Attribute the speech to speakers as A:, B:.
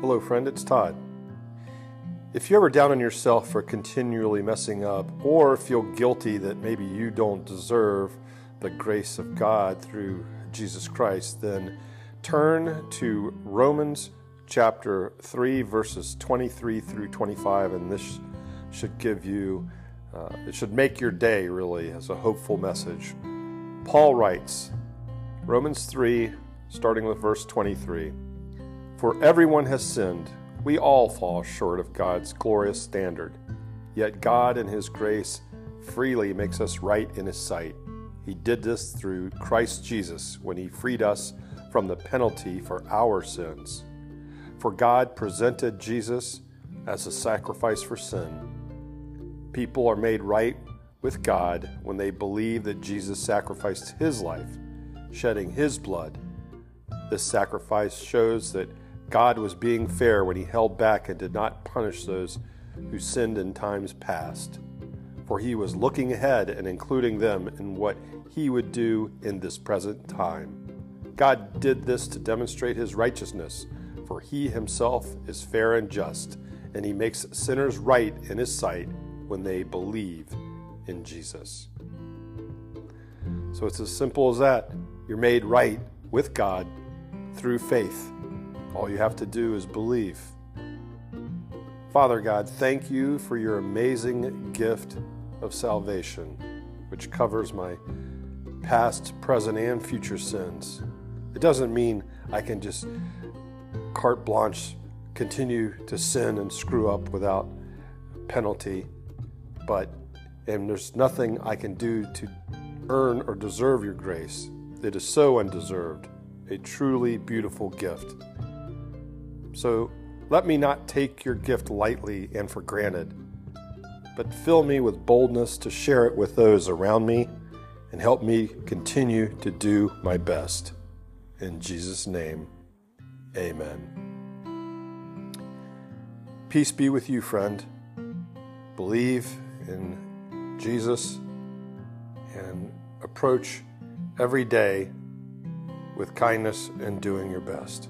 A: Hello, friend, it's Todd. If you're ever down on yourself for continually messing up, or feel guilty that maybe you don't deserve the grace of God through Jesus Christ, then turn to Romans chapter 3, verses 23 through 25, and this should give you, uh, it should make your day really as a hopeful message. Paul writes, Romans 3, starting with verse 23 For everyone has sinned we all fall short of God's glorious standard, yet God, in His grace, freely makes us right in His sight. He did this through Christ Jesus when He freed us from the penalty for our sins. For God presented Jesus as a sacrifice for sin. People are made right with God when they believe that Jesus sacrificed His life, shedding His blood. This sacrifice shows that God was being fair when he held back and did not punish those who sinned in times past, for he was looking ahead and including them in what he would do in this present time. God did this to demonstrate his righteousness, for he himself is fair and just, and he makes sinners right in his sight when they believe in Jesus. So it's as simple as that. You're made right with God through faith. All you have to do is believe. Father God, thank you for your amazing gift of salvation, which covers my past, present, and future sins. It doesn't mean I can just carte blanche continue to sin and screw up without penalty, but and there's nothing I can do to earn or deserve your grace. It is so undeserved, a truly beautiful gift. So let me not take your gift lightly and for granted, but fill me with boldness to share it with those around me and help me continue to do my best. In Jesus' name, amen. Peace be with you, friend. Believe in Jesus and approach every day with kindness and doing your best.